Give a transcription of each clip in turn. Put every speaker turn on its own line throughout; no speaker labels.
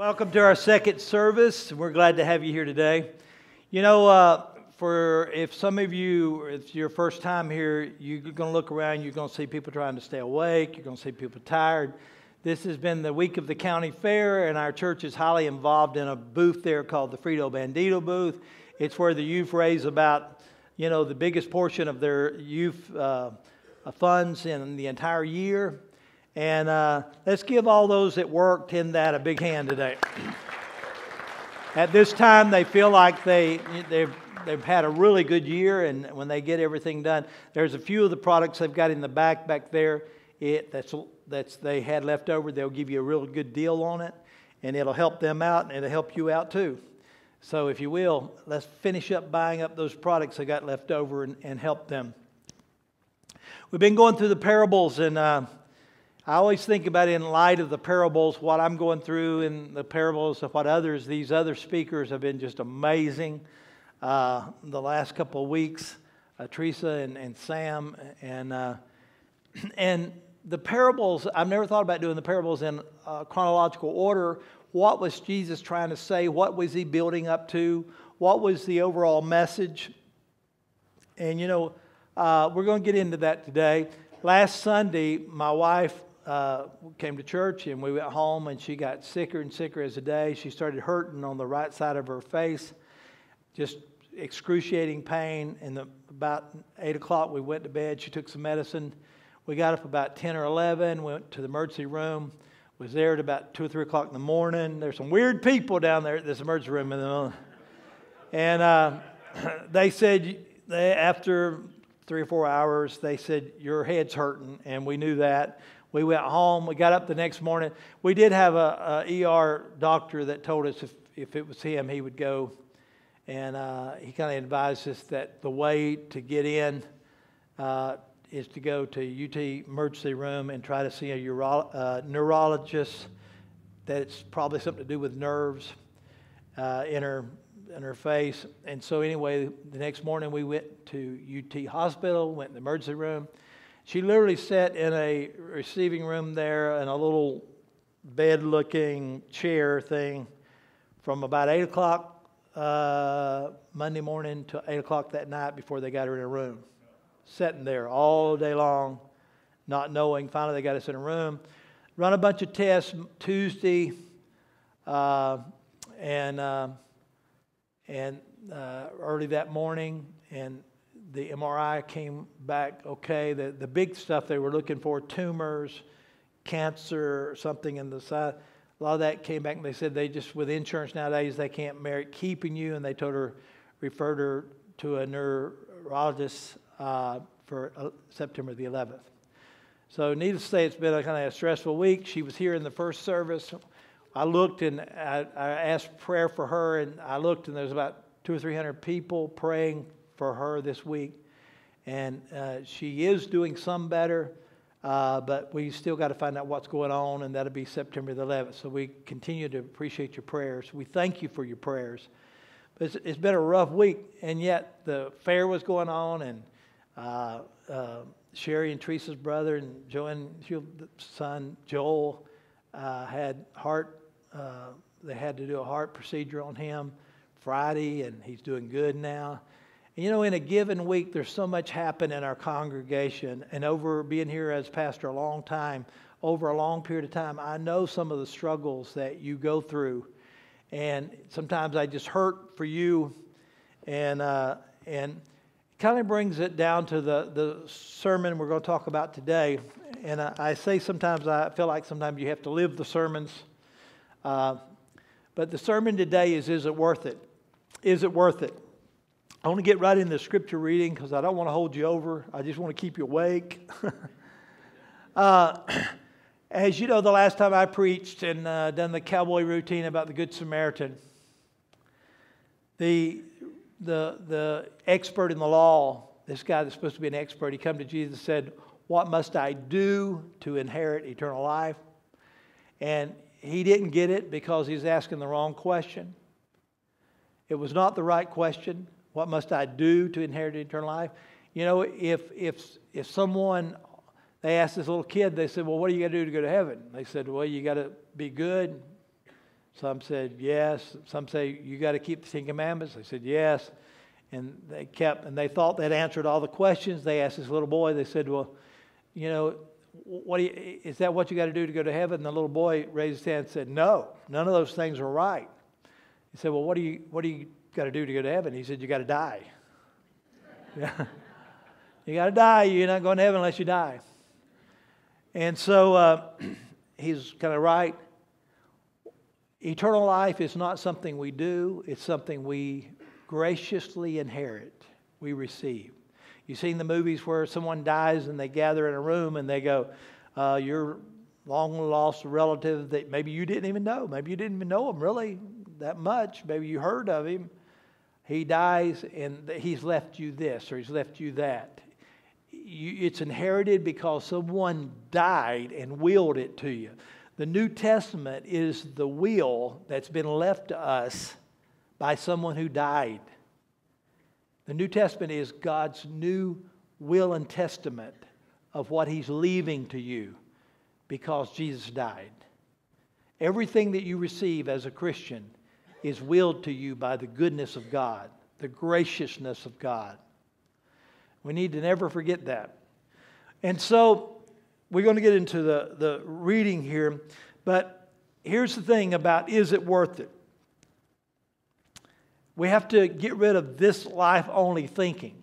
Welcome to our second service. We're glad to have you here today. You know, uh, for if some of you, it's your first time here, you're going to look around, you're going to see people trying to stay awake, you're going to see people tired. This has been the week of the county fair, and our church is highly involved in a booth there called the Frito Bandito booth. It's where the youth raise about, you know, the biggest portion of their youth uh, funds in the entire year. And uh, let's give all those that worked in that a big hand today. At this time, they feel like they, they've, they've had a really good year, and when they get everything done, there's a few of the products they've got in the back back there it, that's, that's they had left over. They'll give you a real good deal on it, and it'll help them out, and it'll help you out too. So, if you will, let's finish up buying up those products they got left over and, and help them. We've been going through the parables, and uh, I always think about in light of the parables, what I'm going through in the parables of what others, these other speakers have been just amazing. Uh, the last couple of weeks, uh, Teresa and, and Sam, and, uh, and the parables, I've never thought about doing the parables in uh, chronological order. What was Jesus trying to say? What was he building up to? What was the overall message? And you know, uh, we're going to get into that today. Last Sunday, my wife uh, came to church and we went home and she got sicker and sicker as the day. She started hurting on the right side of her face, just excruciating pain. And the, about 8 o'clock, we went to bed. She took some medicine. We got up about 10 or 11, went to the emergency room, was there at about 2 or 3 o'clock in the morning. There's some weird people down there at this emergency room. In the and uh, they said, they, after three or four hours, they said, Your head's hurting. And we knew that. We went home. We got up the next morning. We did have a, a ER doctor that told us if, if it was him, he would go. And uh, he kind of advised us that the way to get in uh, is to go to UT emergency room and try to see a uro- uh, neurologist. That it's probably something to do with nerves uh, in her in her face. And so anyway, the next morning we went to UT hospital, went in the emergency room. She literally sat in a receiving room there in a little bed looking chair thing from about 8 o'clock uh, Monday morning to 8 o'clock that night before they got her in a room. Sitting there all day long, not knowing. Finally, they got us in a room. Run a bunch of tests Tuesday, uh, and, uh, and uh, early that morning, and the MRI came back okay. The, the big stuff they were looking for, tumors, cancer, something in the side, a lot of that came back and they said they just, with insurance nowadays, they can't merit keeping you. And they told her, referred her to a neurologist uh, for uh, September the 11th. So, needless to say, it's been a kind of a stressful week. She was here in the first service. I looked and I, I asked prayer for her, and I looked, and there's about two or three hundred people praying for her this week. And uh, she is doing some better, uh, but we still got to find out what's going on, and that'll be September the 11th. So we continue to appreciate your prayers. We thank you for your prayers. But it's, it's been a rough week, and yet the fair was going on, and uh, uh Sherry and Teresa's brother and Joanne's son Joel uh, had heart. Uh, they had to do a heart procedure on him Friday, and he's doing good now. You know, in a given week, there's so much happen in our congregation, and over being here as pastor a long time, over a long period of time, I know some of the struggles that you go through, and sometimes I just hurt for you, and uh, and kind of brings it down to the the sermon we're going to talk about today. And I, I say sometimes I feel like sometimes you have to live the sermons, uh, but the sermon today is: Is it worth it? Is it worth it? I want to get right into the scripture reading because I don't want to hold you over. I just want to keep you awake. uh, as you know, the last time I preached and uh, done the cowboy routine about the Good Samaritan, the, the, the expert in the law, this guy that's supposed to be an expert, he come to Jesus and said, What must I do to inherit eternal life? And he didn't get it because he's asking the wrong question. It was not the right question. What must I do to inherit eternal life? You know, if, if, if someone, they asked this little kid, they said, Well, what do you got to do to go to heaven? They said, Well, you got to be good, Some said yes. Some say, You got to keep the Ten Commandments. They said yes. And they kept, and they thought they'd answered all the questions. They asked this little boy, they said, Well, you know, what do you, is that what you got to do to go to heaven? And the little boy raised his hand and said, No, none of those things are right. He said, Well, what do you, what do you got to do to go to heaven? He said, You got to die. yeah. You got to die. You're not going to heaven unless you die. And so uh, he's kind of right. Eternal life is not something we do, it's something we graciously inherit, we receive. You've seen the movies where someone dies and they gather in a room and they go, uh, Your long lost relative that maybe you didn't even know, maybe you didn't even know him really that much, maybe you heard of him. He dies and he's left you this or he's left you that. You, it's inherited because someone died and willed it to you. The New Testament is the will that's been left to us by someone who died. The New Testament is God's new will and testament of what He's leaving to you because Jesus died. Everything that you receive as a Christian is willed to you by the goodness of God, the graciousness of God. We need to never forget that. And so we're going to get into the, the reading here, but here's the thing about is it worth it? We have to get rid of this life only thinking.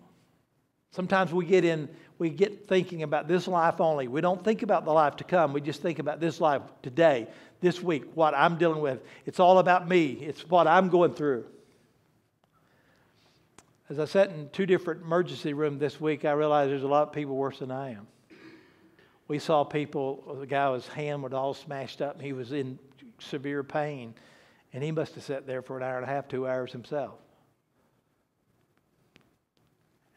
Sometimes we get in, we get thinking about this life only. We don't think about the life to come. We just think about this life today, this week, what I'm dealing with. It's all about me, it's what I'm going through. As I sat in two different emergency rooms this week, I realized there's a lot of people worse than I am. We saw people, the guy, his hand was all smashed up, and he was in severe pain. And he must have sat there for an hour and a half, two hours himself.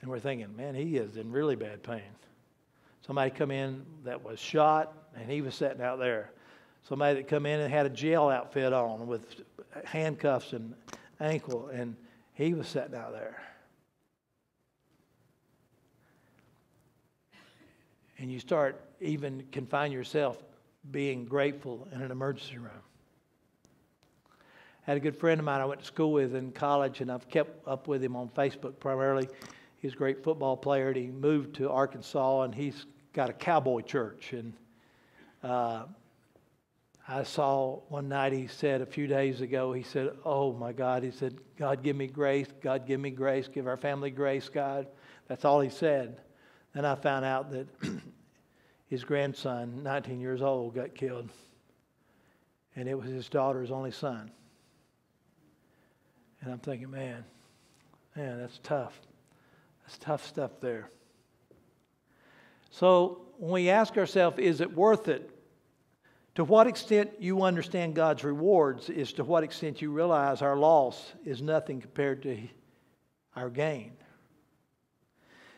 And we're thinking, man, he is in really bad pain. Somebody come in that was shot, and he was sitting out there. Somebody that come in and had a jail outfit on with handcuffs and ankle, and he was sitting out there. And you start even confine yourself being grateful in an emergency room I had a good friend of mine I went to school with in college, and I've kept up with him on Facebook primarily. He's a great football player, and he moved to Arkansas, and he's got a cowboy church. And uh, I saw one night he said a few days ago, he said, Oh my God, he said, God give me grace, God give me grace, give our family grace, God. That's all he said. Then I found out that his grandson, 19 years old, got killed. And it was his daughter's only son. And I'm thinking, man, man, that's tough. That's tough stuff there. So when we ask ourselves, is it worth it? To what extent you understand God's rewards is to what extent you realize our loss is nothing compared to our gain.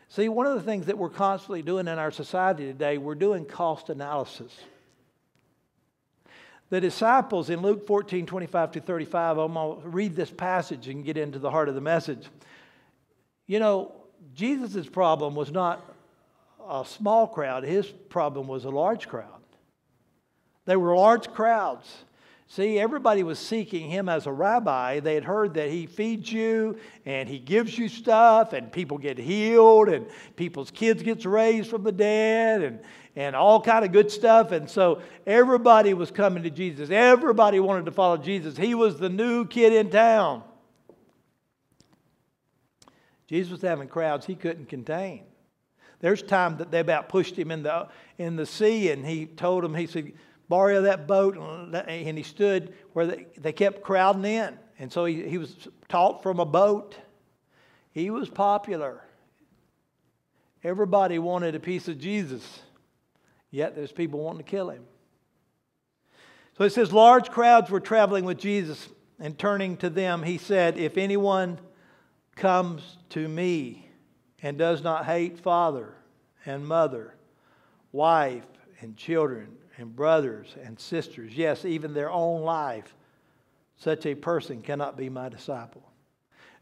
See, one of the things that we're constantly doing in our society today, we're doing cost analysis. The disciples in Luke 14, 25 to 35, I'm going to read this passage and get into the heart of the message. You know, Jesus' problem was not a small crowd, his problem was a large crowd. They were large crowds. See, everybody was seeking him as a rabbi. They had heard that he feeds you and he gives you stuff, and people get healed, and people's kids gets raised from the dead, and, and all kind of good stuff. And so everybody was coming to Jesus. Everybody wanted to follow Jesus. He was the new kid in town. Jesus was having crowds he couldn't contain. There's time that they about pushed him in the, in the sea, and he told them, he said, borrow that boat. Uh, and he stood where they, they kept crowding in. And so he, he was taught from a boat. He was popular. Everybody wanted a piece of Jesus, yet there's people wanting to kill him. So it says, large crowds were traveling with Jesus, and turning to them, he said, If anyone comes to me and does not hate father and mother, wife and children, and brothers and sisters, yes, even their own life, such a person cannot be my disciple.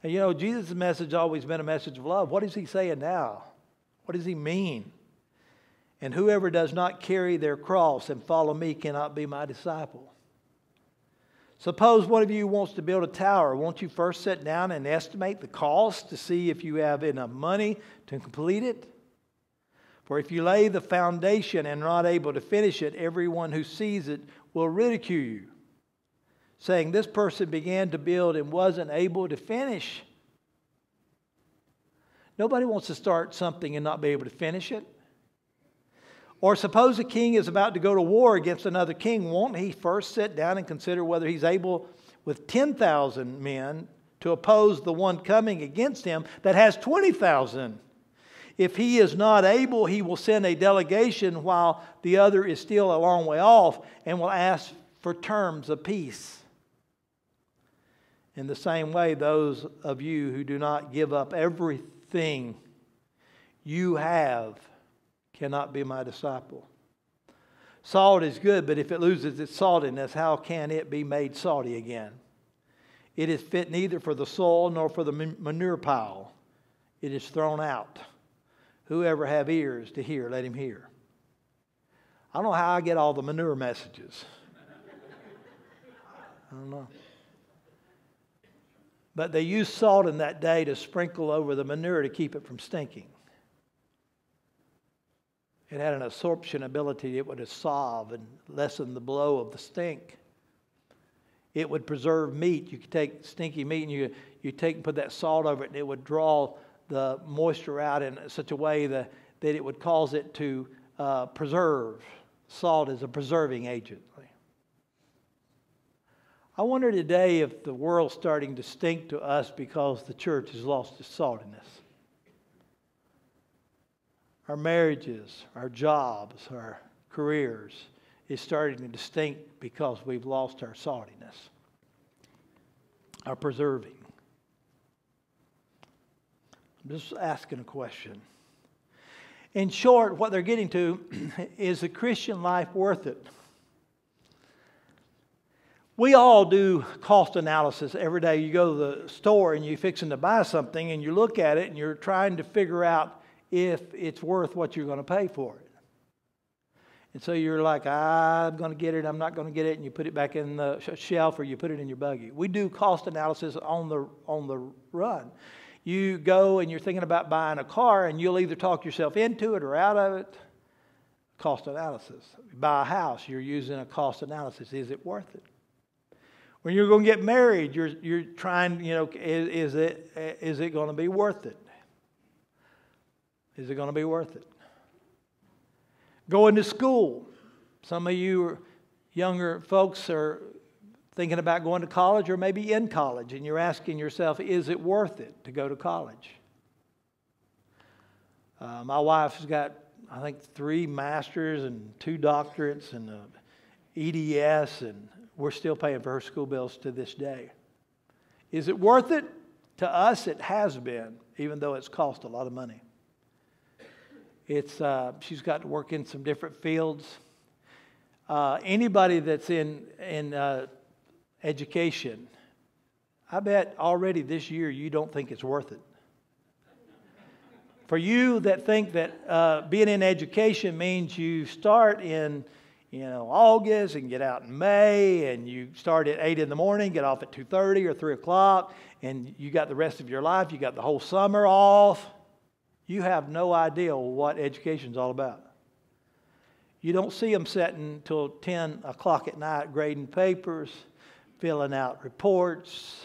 And you know, Jesus' message has always been a message of love. What is he saying now? What does he mean? And whoever does not carry their cross and follow me cannot be my disciple. Suppose one of you wants to build a tower. Won't you first sit down and estimate the cost to see if you have enough money to complete it? For if you lay the foundation and not able to finish it, everyone who sees it will ridicule you, saying, This person began to build and wasn't able to finish. Nobody wants to start something and not be able to finish it. Or suppose a king is about to go to war against another king, won't he first sit down and consider whether he's able with 10,000 men to oppose the one coming against him that has 20,000? If he is not able, he will send a delegation while the other is still a long way off and will ask for terms of peace. In the same way, those of you who do not give up everything you have cannot be my disciple. Salt is good, but if it loses its saltiness, how can it be made salty again? It is fit neither for the soil nor for the manure pile. It is thrown out. Whoever have ears to hear, let him hear. I don't know how I get all the manure messages. I don't know. But they used salt in that day to sprinkle over the manure to keep it from stinking. It had an absorption ability. It would dissolve and lessen the blow of the stink. It would preserve meat. You could take stinky meat and you, you take and put that salt over it, and it would draw the moisture out in such a way that, that it would cause it to uh, preserve. Salt is a preserving agent. I wonder today if the world's starting to stink to us because the church has lost its saltiness our marriages, our jobs, our careers is starting to stink because we've lost our saltiness, our preserving. I'm just asking a question. In short, what they're getting to is the Christian life worth it? We all do cost analysis every day. You go to the store and you're fixing to buy something and you look at it and you're trying to figure out if it's worth what you're going to pay for it. And so you're like, I'm going to get it, I'm not going to get it, and you put it back in the shelf or you put it in your buggy. We do cost analysis on the, on the run. You go and you're thinking about buying a car, and you'll either talk yourself into it or out of it. Cost analysis. Buy a house, you're using a cost analysis. Is it worth it? When you're going to get married, you're, you're trying, you know, is, is it, is it going to be worth it? Is it going to be worth it? Going to school. Some of you younger folks are thinking about going to college or maybe in college, and you're asking yourself, is it worth it to go to college? Uh, my wife's got, I think, three masters and two doctorates and EDS, and we're still paying for her school bills to this day. Is it worth it? To us, it has been, even though it's cost a lot of money. It's, uh, she's got to work in some different fields. Uh, anybody that's in, in uh, education, I bet already this year you don't think it's worth it. For you that think that uh, being in education means you start in you know August and get out in May, and you start at eight in the morning, get off at two thirty or three o'clock, and you got the rest of your life. You got the whole summer off you have no idea what education's all about. You don't see them sitting till 10 o'clock at night grading papers, filling out reports.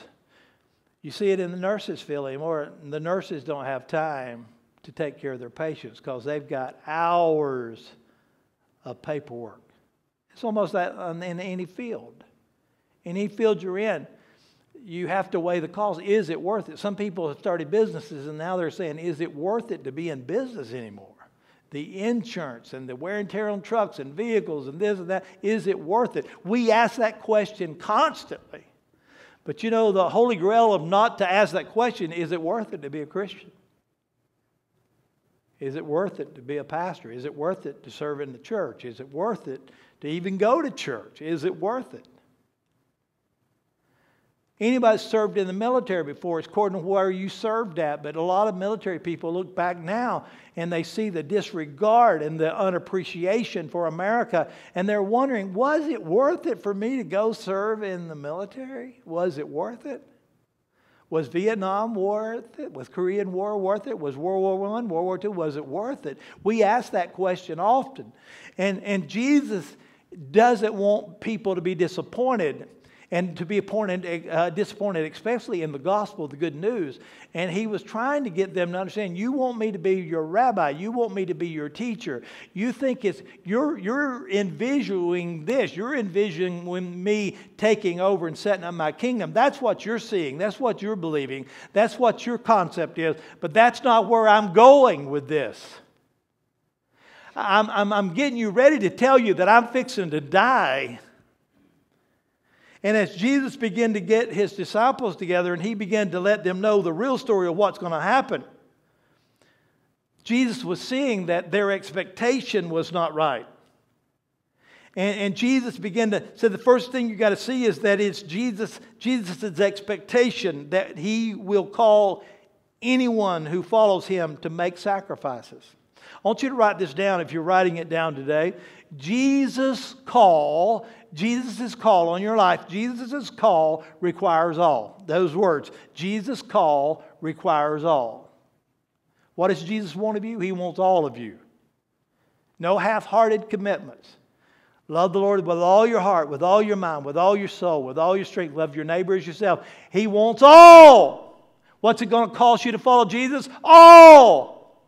You see it in the nurses' field anymore. The nurses don't have time to take care of their patients because they've got hours of paperwork. It's almost that um, in any field. Any field you're in, you have to weigh the cost. Is it worth it? Some people have started businesses and now they're saying, is it worth it to be in business anymore? The insurance and the wear and tear on trucks and vehicles and this and that, is it worth it? We ask that question constantly. But you know, the holy grail of not to ask that question is it worth it to be a Christian? Is it worth it to be a pastor? Is it worth it to serve in the church? Is it worth it to even go to church? Is it worth it? Anybody served in the military before, it's according to where you served at. But a lot of military people look back now and they see the disregard and the unappreciation for America, and they're wondering, was it worth it for me to go serve in the military? Was it worth it? Was Vietnam worth it? Was Korean War worth it? Was World War I, World War II, was it worth it? We ask that question often. And, and Jesus doesn't want people to be disappointed and to be appointed, uh, disappointed, especially in the gospel, the good news. And he was trying to get them to understand you want me to be your rabbi, you want me to be your teacher. You think it's, you're, you're envisioning this, you're envisioning me taking over and setting up my kingdom. That's what you're seeing, that's what you're believing, that's what your concept is. But that's not where I'm going with this. I'm, I'm, I'm getting you ready to tell you that I'm fixing to die and as Jesus began to get his disciples together and he began to let them know the real story of what's going to happen, Jesus was seeing that their expectation was not right. And, and Jesus began to say the first thing you got to see is that it's Jesus, Jesus' expectation that he will call anyone who follows him to make sacrifices. I want you to write this down if you're writing it down today. Jesus' call Jesus' call on your life, Jesus' call requires all. Those words, Jesus' call requires all. What does Jesus want of you? He wants all of you. No half hearted commitments. Love the Lord with all your heart, with all your mind, with all your soul, with all your strength. Love your neighbor as yourself. He wants all. What's it going to cost you to follow Jesus? All.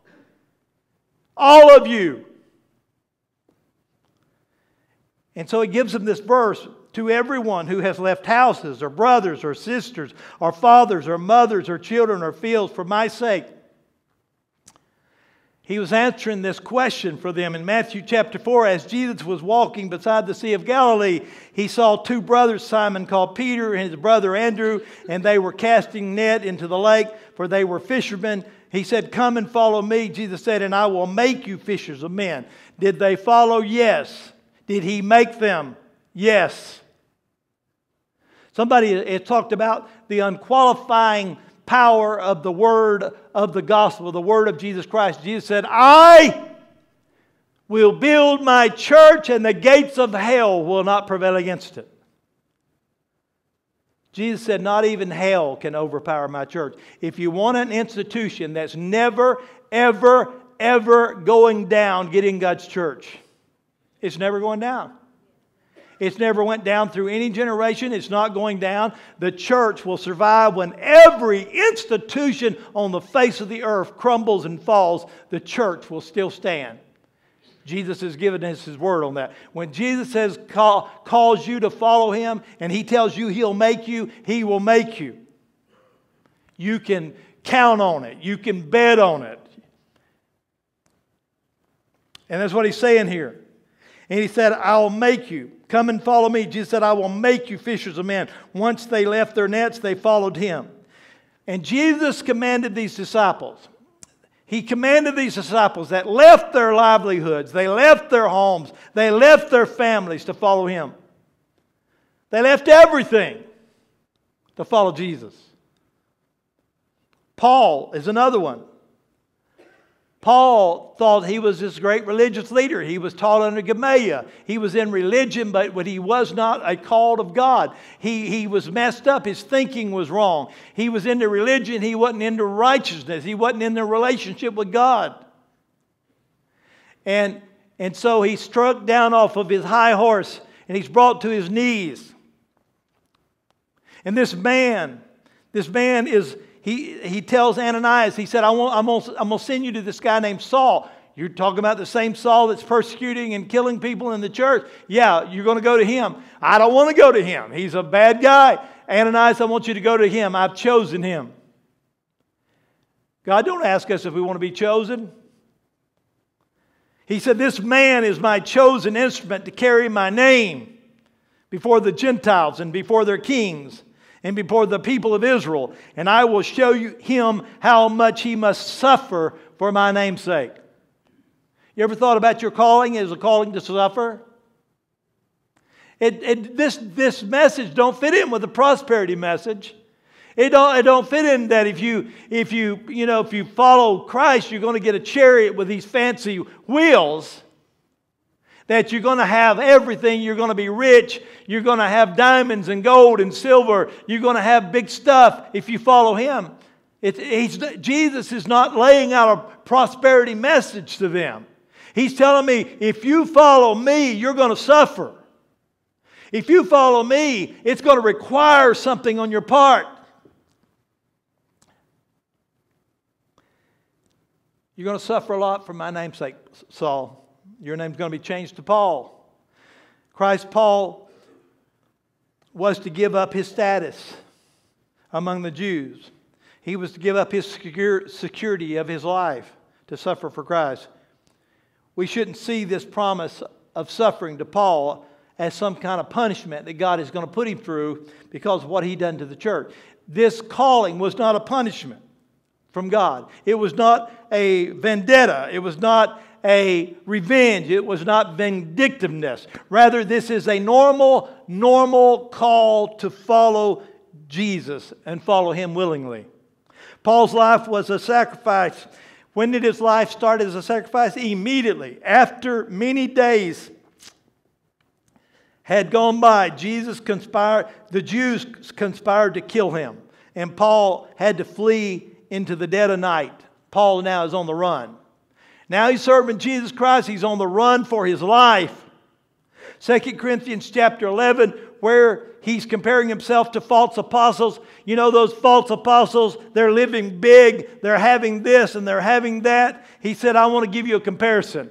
All of you. And so he gives them this verse to everyone who has left houses or brothers or sisters or fathers or mothers or children or fields for my sake. He was answering this question for them in Matthew chapter 4. As Jesus was walking beside the Sea of Galilee, he saw two brothers, Simon called Peter and his brother Andrew, and they were casting net into the lake, for they were fishermen. He said, Come and follow me. Jesus said, And I will make you fishers of men. Did they follow? Yes. Did he make them? Yes. Somebody has talked about the unqualifying power of the word of the gospel, the word of Jesus Christ. Jesus said, I will build my church, and the gates of hell will not prevail against it. Jesus said, Not even hell can overpower my church. If you want an institution that's never, ever, ever going down, get in God's church. It's never going down. It's never went down through any generation. It's not going down. The church will survive when every institution on the face of the earth crumbles and falls. The church will still stand. Jesus has given us his word on that. When Jesus says call, calls you to follow him and he tells you he'll make you, he will make you. You can count on it. You can bet on it. And that's what he's saying here. And he said, I'll make you. Come and follow me. Jesus said, I will make you fishers of men. Once they left their nets, they followed him. And Jesus commanded these disciples. He commanded these disciples that left their livelihoods, they left their homes, they left their families to follow him. They left everything to follow Jesus. Paul is another one. Paul thought he was this great religious leader. He was taught under Gamaliel. He was in religion, but he was not a called of God. He, he was messed up. His thinking was wrong. He was into religion. He wasn't into righteousness. He wasn't in the relationship with God. And, and so he struck down off of his high horse and he's brought to his knees. And this man, this man is he, he tells Ananias, he said, I want, I'm going I'm to send you to this guy named Saul. You're talking about the same Saul that's persecuting and killing people in the church. Yeah, you're going to go to him. I don't want to go to him. He's a bad guy. Ananias, I want you to go to him. I've chosen him. God don't ask us if we want to be chosen. He said, This man is my chosen instrument to carry my name before the Gentiles and before their kings and before the people of Israel, and I will show you him how much he must suffer for my name's sake. You ever thought about your calling as a calling to suffer? It, it, this, this message don't fit in with the prosperity message. It don't, it don't fit in that if you, if you, you know, if you follow Christ, you're going to get a chariot with these fancy wheels. That you're going to have everything. You're going to be rich. You're going to have diamonds and gold and silver. You're going to have big stuff if you follow Him. It, Jesus is not laying out a prosperity message to them. He's telling me, if you follow me, you're going to suffer. If you follow me, it's going to require something on your part. You're going to suffer a lot for my namesake, Saul. Your name's going to be changed to Paul. Christ Paul was to give up his status among the Jews. He was to give up his security of his life to suffer for Christ. We shouldn't see this promise of suffering to Paul as some kind of punishment that God is going to put him through because of what he done to the church. This calling was not a punishment from God. It was not a vendetta. It was not a revenge. It was not vindictiveness. Rather, this is a normal, normal call to follow Jesus and follow Him willingly. Paul's life was a sacrifice. When did his life start as a sacrifice? Immediately. After many days had gone by, Jesus conspired, the Jews conspired to kill him. And Paul had to flee into the dead of night. Paul now is on the run. Now he's serving Jesus Christ. He's on the run for his life. 2 Corinthians chapter 11, where he's comparing himself to false apostles. You know, those false apostles, they're living big, they're having this and they're having that. He said, I want to give you a comparison.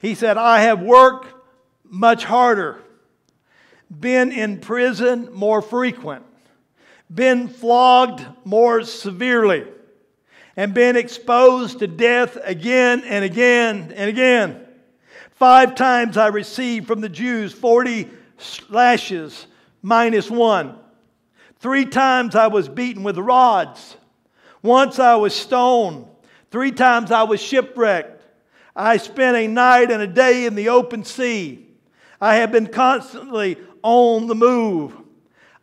He said, I have worked much harder, been in prison more frequent, been flogged more severely and been exposed to death again and again and again. Five times I received from the Jews 40 lashes minus one. Three times I was beaten with rods. Once I was stoned. Three times I was shipwrecked. I spent a night and a day in the open sea. I have been constantly on the move.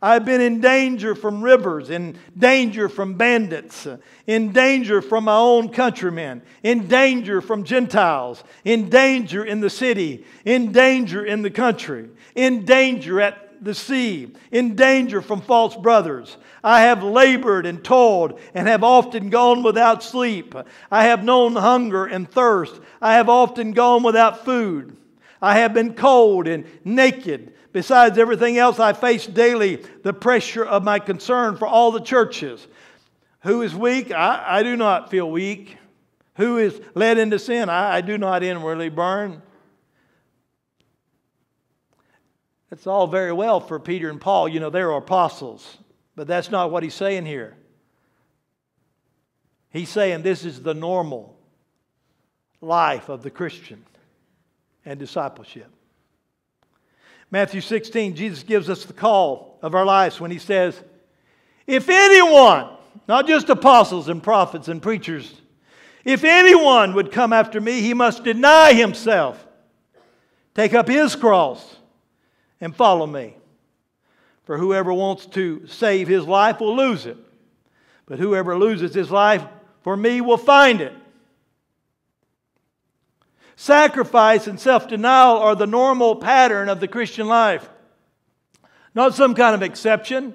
I've been in danger from rivers, in danger from bandits, in danger from my own countrymen, in danger from Gentiles, in danger in the city, in danger in the country, in danger at the sea, in danger from false brothers. I have labored and toiled and have often gone without sleep. I have known hunger and thirst. I have often gone without food. I have been cold and naked. Besides everything else, I face daily the pressure of my concern for all the churches. Who is weak? I, I do not feel weak. Who is led into sin? I, I do not inwardly burn. It's all very well for Peter and Paul. You know, they're apostles. But that's not what he's saying here. He's saying this is the normal life of the Christian and discipleship. Matthew 16, Jesus gives us the call of our lives when he says, If anyone, not just apostles and prophets and preachers, if anyone would come after me, he must deny himself, take up his cross, and follow me. For whoever wants to save his life will lose it, but whoever loses his life for me will find it. Sacrifice and self denial are the normal pattern of the Christian life, not some kind of exception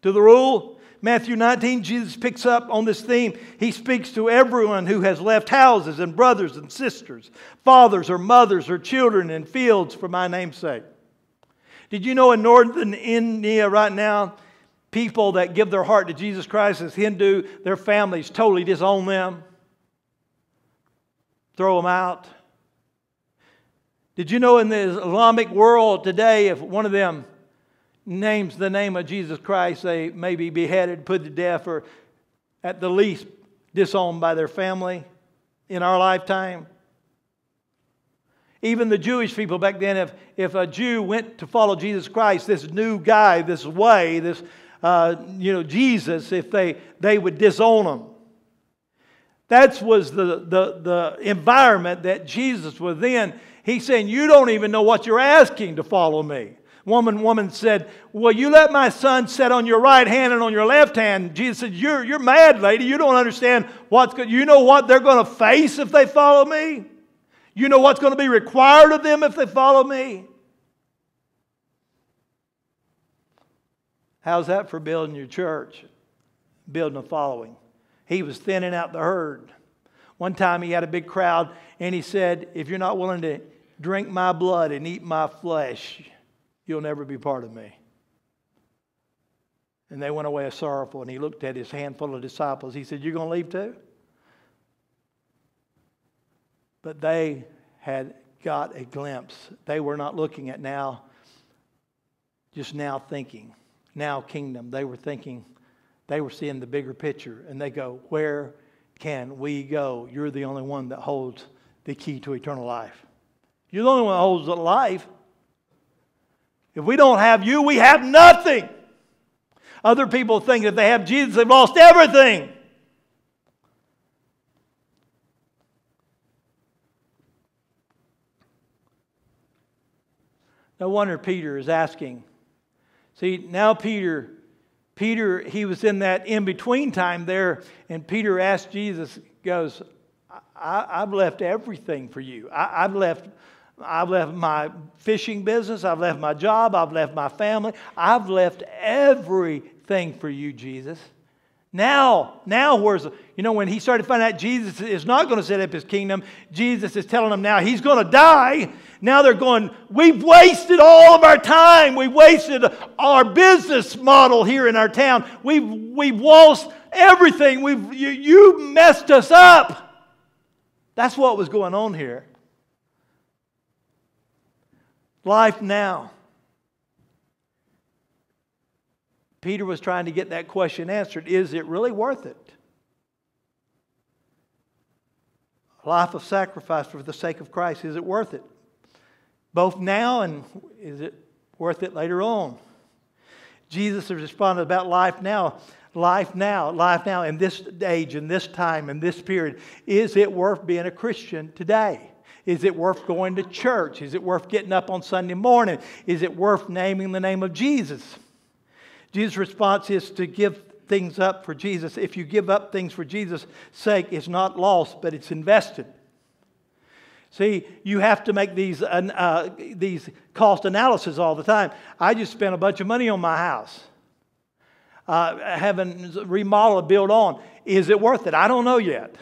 to the rule. Matthew 19, Jesus picks up on this theme. He speaks to everyone who has left houses and brothers and sisters, fathers or mothers or children in fields for my name's sake. Did you know in northern India right now, people that give their heart to Jesus Christ as Hindu, their families totally disown them, throw them out? Did you know in the Islamic world today, if one of them names the name of Jesus Christ, they may be beheaded, put to death, or at the least disowned by their family in our lifetime? Even the Jewish people back then, if, if a Jew went to follow Jesus Christ, this new guy, this way, this, uh, you know, Jesus, if they, they would disown him. That was the, the, the environment that Jesus was in. He's saying, You don't even know what you're asking to follow me. Woman, woman said, Well, you let my son sit on your right hand and on your left hand. Jesus said, You're, you're mad, lady. You don't understand what's good. You know what they're going to face if they follow me? You know what's going to be required of them if they follow me? How's that for building your church? Building a following. He was thinning out the herd. One time he had a big crowd and he said, If you're not willing to drink my blood and eat my flesh, You'll never be part of me. And they went away sorrowful. And he looked at his handful of disciples. He said, You're going to leave too? But they had got a glimpse. They were not looking at now, just now thinking, now kingdom. They were thinking, they were seeing the bigger picture. And they go, Where can we go? You're the only one that holds the key to eternal life. You're the only one that holds the life. If we don't have you, we have nothing. Other people think if they have Jesus, they've lost everything. No wonder Peter is asking. See, now Peter, Peter, he was in that in between time there, and Peter asked Jesus, goes, I, have left everything for you. I, I've left I've left my fishing business. I've left my job. I've left my family. I've left everything for you, Jesus. Now, now, where's, the, you know, when he started finding out Jesus is not going to set up his kingdom, Jesus is telling him now he's going to die. Now they're going, we've wasted all of our time. We've wasted our business model here in our town. We've, we've lost everything. We've, you, you messed us up. That's what was going on here. Life now. Peter was trying to get that question answered. Is it really worth it? A life of sacrifice for the sake of Christ, is it worth it? Both now and is it worth it later on? Jesus has responded about life now. Life now, life now, in this age, in this time, in this period. Is it worth being a Christian today? Is it worth going to church? Is it worth getting up on Sunday morning? Is it worth naming the name of Jesus? Jesus' response is to give things up for Jesus. If you give up things for Jesus' sake, it's not lost, but it's invested. See, you have to make these, uh, these cost analysis all the time. I just spent a bunch of money on my house, uh, having remodeled, built on. Is it worth it? I don't know yet.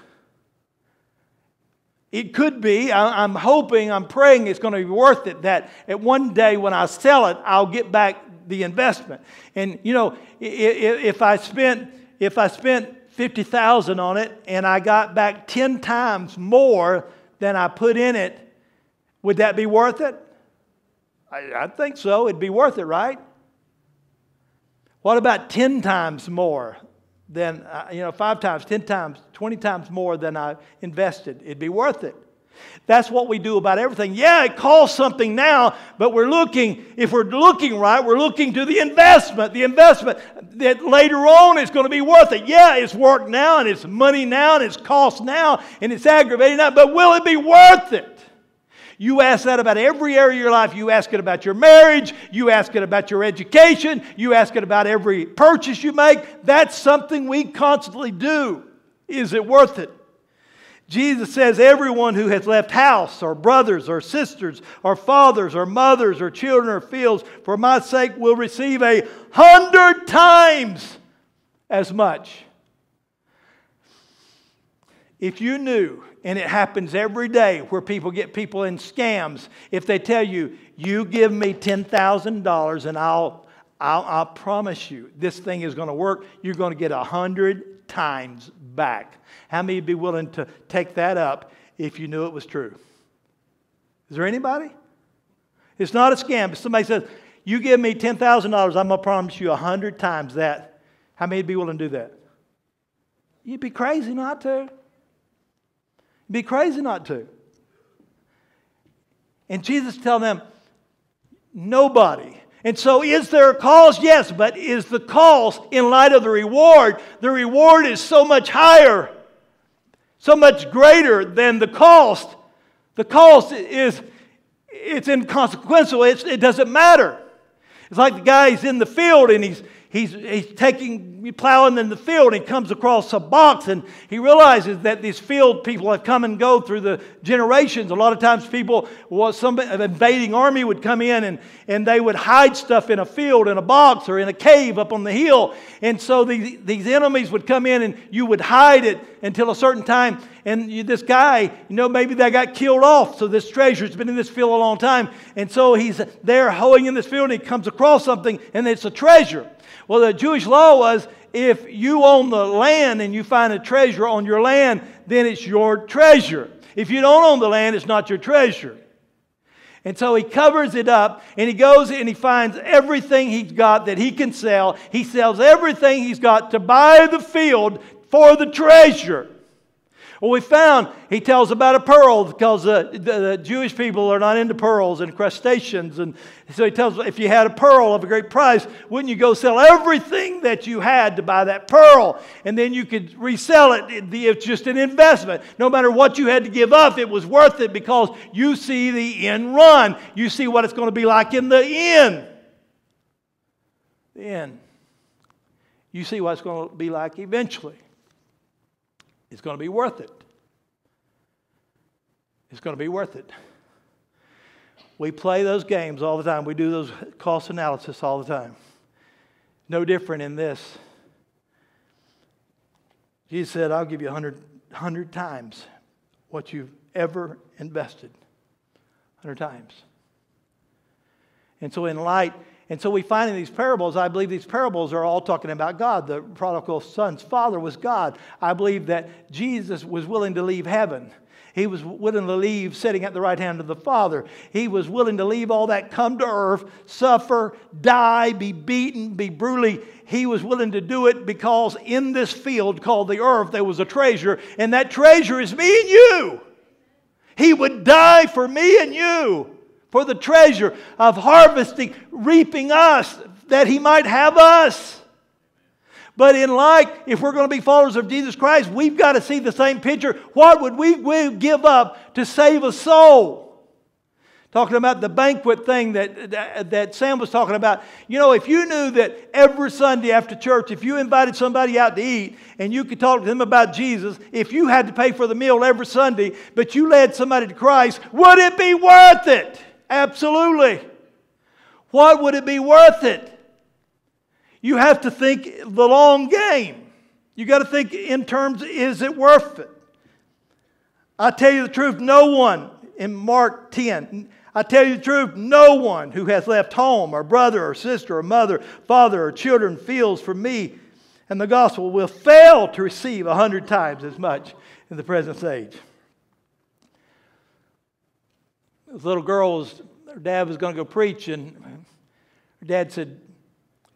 It could be, I'm hoping, I'm praying it's going to be worth it that at one day when I sell it, I'll get back the investment. And you know, if I spent if I spent 50,000 on it and I got back 10 times more than I put in it, would that be worth it? I, I think so. It'd be worth it, right? What about 10 times more than, uh, you know, five times, 10 times, 20 times more than I invested. It'd be worth it. That's what we do about everything. Yeah, it costs something now, but we're looking, if we're looking right, we're looking to the investment. The investment that later on is going to be worth it. Yeah, it's work now and it's money now and it's cost now and it's aggravating now, but will it be worth it? You ask that about every area of your life. You ask it about your marriage. You ask it about your education. You ask it about every purchase you make. That's something we constantly do. Is it worth it? Jesus says, Everyone who has left house, or brothers, or sisters, or fathers, or mothers, or children, or fields, for my sake will receive a hundred times as much. If you knew and it happens every day where people get people in scams. If they tell you, you give me $10,000 and I'll, I'll, I'll promise you this thing is going to work, you're going to get a hundred times back. How many would be willing to take that up if you knew it was true? Is there anybody? It's not a scam. If somebody says, you give me $10,000, I'm going to promise you a hundred times that. How many would be willing to do that? You'd be crazy not to be crazy not to. And Jesus tell them, nobody. And so, is there a cause? Yes, but is the cause in light of the reward? The reward is so much higher, so much greater than the cost. The cost is it's inconsequential. It's, it doesn't matter. It's like the guy's in the field and he's, he's, he's taking, plowing in the field and he comes across a box and he realizes that these field people have come and go through the generations. A lot of times people, well, some invading army would come in and, and they would hide stuff in a field, in a box or in a cave up on the hill. And so these, these enemies would come in and you would hide it until a certain time. And you, this guy, you know, maybe they got killed off. So this treasure's been in this field a long time. And so he's there hoeing in this field and he comes across something and it's a treasure. Well, the Jewish law was if you own the land and you find a treasure on your land, then it's your treasure. If you don't own the land, it's not your treasure. And so he covers it up and he goes and he finds everything he's got that he can sell. He sells everything he's got to buy the field for the treasure. Well, we found he tells about a pearl because uh, the, the, Jewish people are not into pearls and crustaceans. And so he tells if you had a pearl of a great price, wouldn't you go sell everything that you had to buy that pearl? And then you could resell it. It's just an investment. No matter what you had to give up, it was worth it because you see the end run. You see what it's going to be like in the end. The end. You see what it's going to be like eventually. It's going to be worth it. It's going to be worth it. We play those games all the time. We do those cost analysis all the time. No different in this. Jesus said, I'll give you 100, 100 times what you've ever invested. 100 times. And so, in light, and so we find in these parables, I believe these parables are all talking about God. The prodigal son's father was God. I believe that Jesus was willing to leave heaven. He was willing to leave sitting at the right hand of the Father. He was willing to leave all that, come to earth, suffer, die, be beaten, be brutally. He was willing to do it because in this field called the earth there was a treasure, and that treasure is me and you. He would die for me and you for the treasure of harvesting, reaping us, that he might have us. But in like, if we're going to be followers of Jesus Christ, we've got to see the same picture. What would we, give up to save a soul? Talking about the banquet thing that, that, that, Sam was talking about. You know, if you knew that every Sunday after church, if you invited somebody out to eat and you could talk to them about Jesus, if you had to pay for the meal every Sunday, but you led somebody to Christ, would it be worth it? Absolutely. What would it be worth it? You have to think the long game. You got to think in terms is it worth it? I tell you the truth, no one in Mark 10, I tell you the truth, no one who has left home or brother or sister or mother, father or children feels for me and the gospel will fail to receive a hundred times as much in the present age. This little girl was, her dad was going to go preach, and her dad said,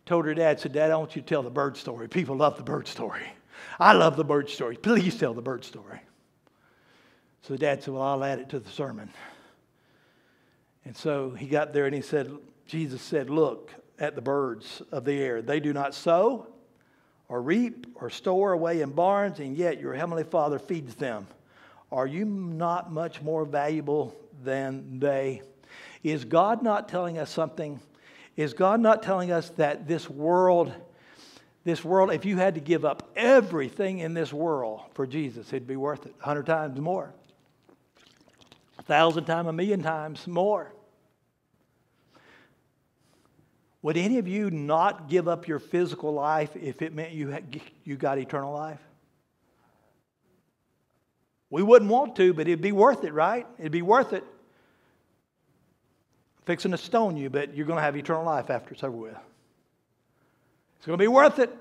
told her dad, said, Dad, I want you to tell the bird story. People love the bird story. I love the bird story. Please tell the bird story. So the dad said, Well, I'll add it to the sermon. And so he got there and he said, Jesus said, Look at the birds of the air. They do not sow or reap or store away in barns, and yet your heavenly Father feeds them. Are you not much more valuable than they. Is God not telling us something? Is God not telling us that this world, this world, if you had to give up everything in this world for Jesus, it'd be worth it a hundred times more, a thousand times, a million times more? Would any of you not give up your physical life if it meant you, had, you got eternal life? We wouldn't want to, but it'd be worth it, right? It'd be worth it fixing to stone you, but you're going to have eternal life after it's over with. It's going to be worth it.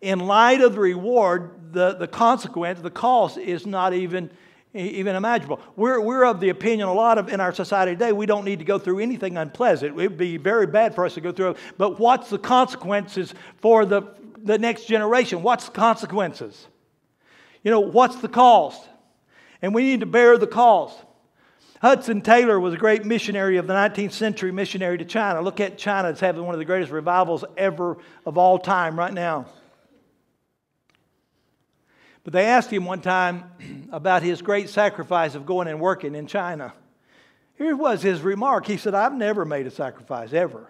In light of the reward, the, the consequence, the cost is not even, even imaginable. We're, we're of the opinion, a lot of in our society today, we don't need to go through anything unpleasant. It would be very bad for us to go through. But what's the consequences for the, the next generation? What's the consequences? You know, what's the cost? And we need to bear the cost. Hudson Taylor was a great missionary of the 19th century, missionary to China. Look at China, it's having one of the greatest revivals ever of all time right now. But they asked him one time about his great sacrifice of going and working in China. Here was his remark. He said, I've never made a sacrifice, ever.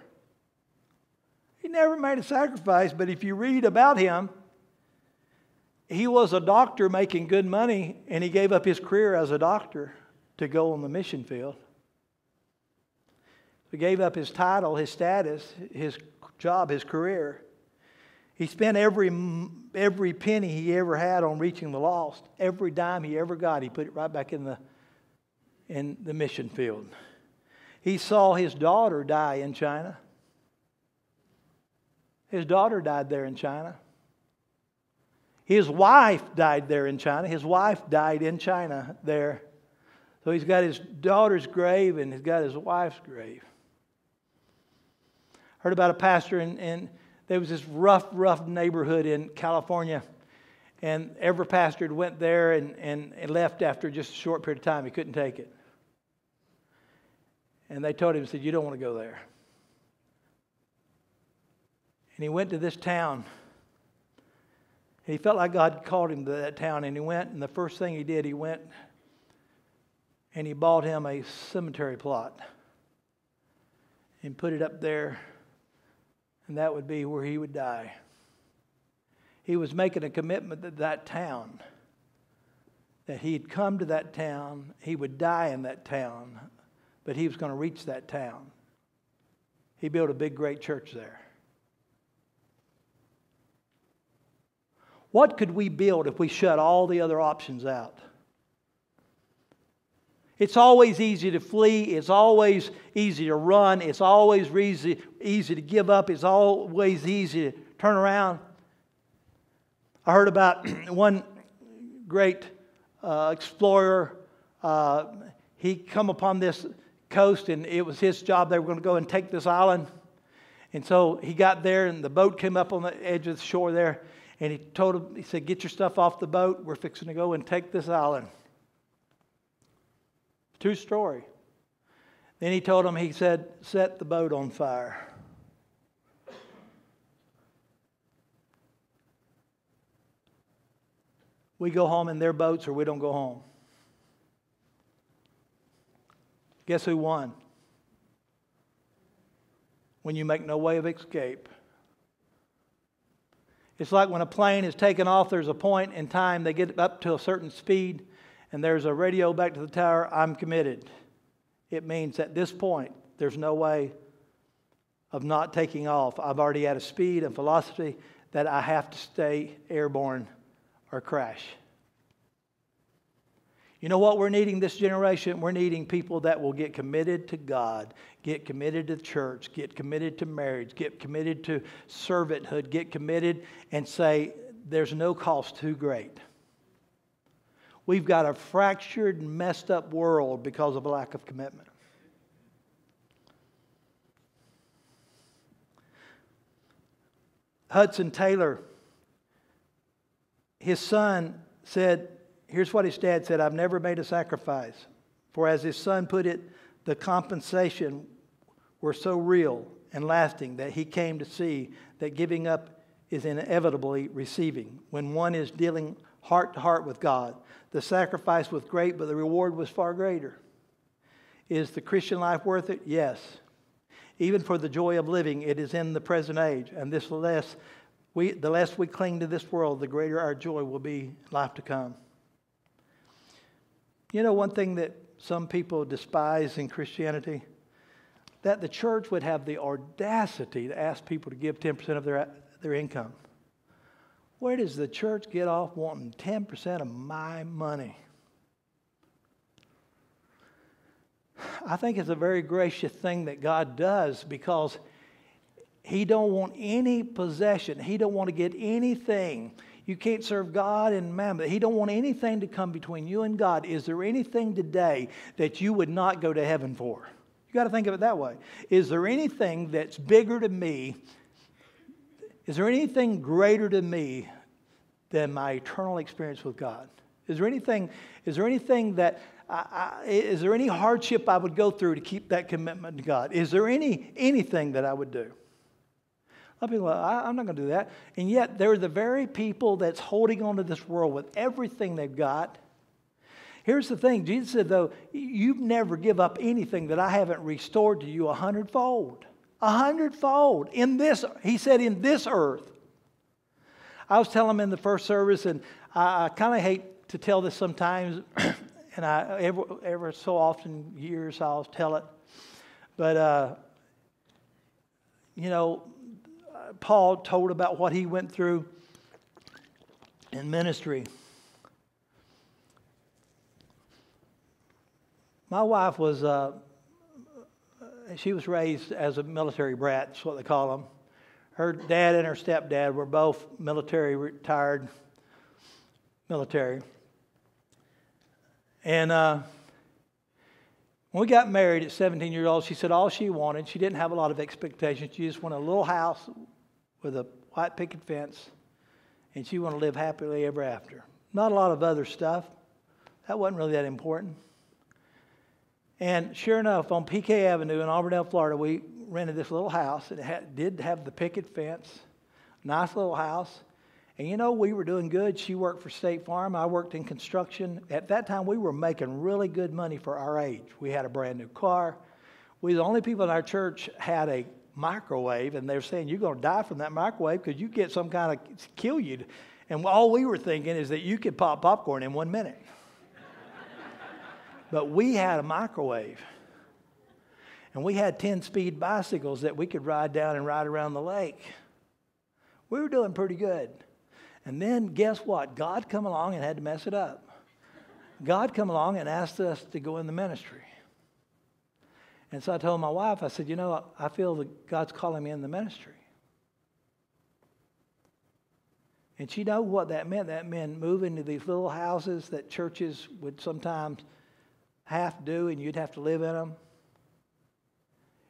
He never made a sacrifice, but if you read about him, he was a doctor making good money, and he gave up his career as a doctor to go on the mission field. He gave up his title, his status, his job, his career. He spent every, every penny he ever had on reaching the lost. Every dime he ever got, he put it right back in the, in the mission field. He saw his daughter die in China. His daughter died there in China. His wife died there in China. His wife died in China there. So he's got his daughter's grave and he's got his wife's grave. Heard about a pastor in, in there was this rough, rough neighborhood in California. And every pastor went there and, and, and left after just a short period of time. He couldn't take it. And they told him, said, You don't want to go there. And he went to this town. He felt like God called him to that town. And he went, and the first thing he did, he went and he bought him a cemetery plot and put it up there and that would be where he would die. He was making a commitment to that town, that he'd come to that town, he would die in that town, but he was going to reach that town. He built a big, great church there. What could we build if we shut all the other options out? It's always easy to flee. It's always easy to run. It's always easy, easy to give up. It's always easy to turn around. I heard about one great uh, explorer. Uh, he come upon this coast, and it was his job. They were going to go and take this island. And so he got there, and the boat came up on the edge of the shore there. And he told him, he said, Get your stuff off the boat. We're fixing to go and take this island. True story. Then he told him, he said, set the boat on fire. We go home in their boats or we don't go home. Guess who won? When you make no way of escape. It's like when a plane is taken off, there's a point in time they get up to a certain speed and there's a radio back to the tower, I'm committed. It means at this point, there's no way of not taking off. I've already had a speed and velocity that I have to stay airborne or crash. You know what we're needing this generation? We're needing people that will get committed to God, get committed to church, get committed to marriage, get committed to servanthood, get committed and say, there's no cost too great. We've got a fractured, messed up world because of a lack of commitment. Hudson Taylor, his son said, here's what his dad said I've never made a sacrifice. For as his son put it, the compensation were so real and lasting that he came to see that giving up is inevitably receiving when one is dealing heart to heart with God. The sacrifice was great, but the reward was far greater. Is the Christian life worth it? Yes. Even for the joy of living, it is in the present age. And this less we, the less we cling to this world, the greater our joy will be life to come. You know, one thing that some people despise in Christianity? That the church would have the audacity to ask people to give 10% of their, their income. Where does the church get off wanting 10% of my money? I think it's a very gracious thing that God does because he don't want any possession. He don't want to get anything. You can't serve God and mammon. He don't want anything to come between you and God. Is there anything today that you would not go to heaven for? You got to think of it that way. Is there anything that's bigger to me is there anything greater to me than my eternal experience with God? Is there anything, is there anything that, I, I, is there any hardship I would go through to keep that commitment to God? Is there any, anything that I would do? A lot of people, well, I, am not going to do that. And yet, they're the very people that's holding on to this world with everything they've got. Here's the thing Jesus said, though, you've never give up anything that I haven't restored to you a hundredfold. A hundredfold in this, he said, in this earth. I was telling him in the first service, and I, I kind of hate to tell this sometimes, and I ever, ever so often years I'll tell it. But, uh, you know, Paul told about what he went through in ministry. My wife was, uh, she was raised as a military brat, that's what they call them. Her dad and her stepdad were both military, retired military. And uh, when we got married at 17 years old, she said all she wanted, she didn't have a lot of expectations. She just wanted a little house with a white picket fence, and she wanted to live happily ever after. Not a lot of other stuff. That wasn't really that important. And sure enough, on PK Avenue in Auburndale, Florida, we rented this little house. It had, did have the picket fence, nice little house. And you know, we were doing good. She worked for State Farm. I worked in construction. At that time, we were making really good money for our age. We had a brand new car. We the only people in our church had a microwave, and they're saying you're going to die from that microwave because you get some kind of kill you. And all we were thinking is that you could pop popcorn in one minute. But we had a microwave. And we had 10 speed bicycles that we could ride down and ride around the lake. We were doing pretty good. And then guess what? God come along and had to mess it up. God come along and asked us to go in the ministry. And so I told my wife, I said, you know, I feel that God's calling me in the ministry. And she knew what that meant. That meant moving to these little houses that churches would sometimes – half do and you'd have to live in them.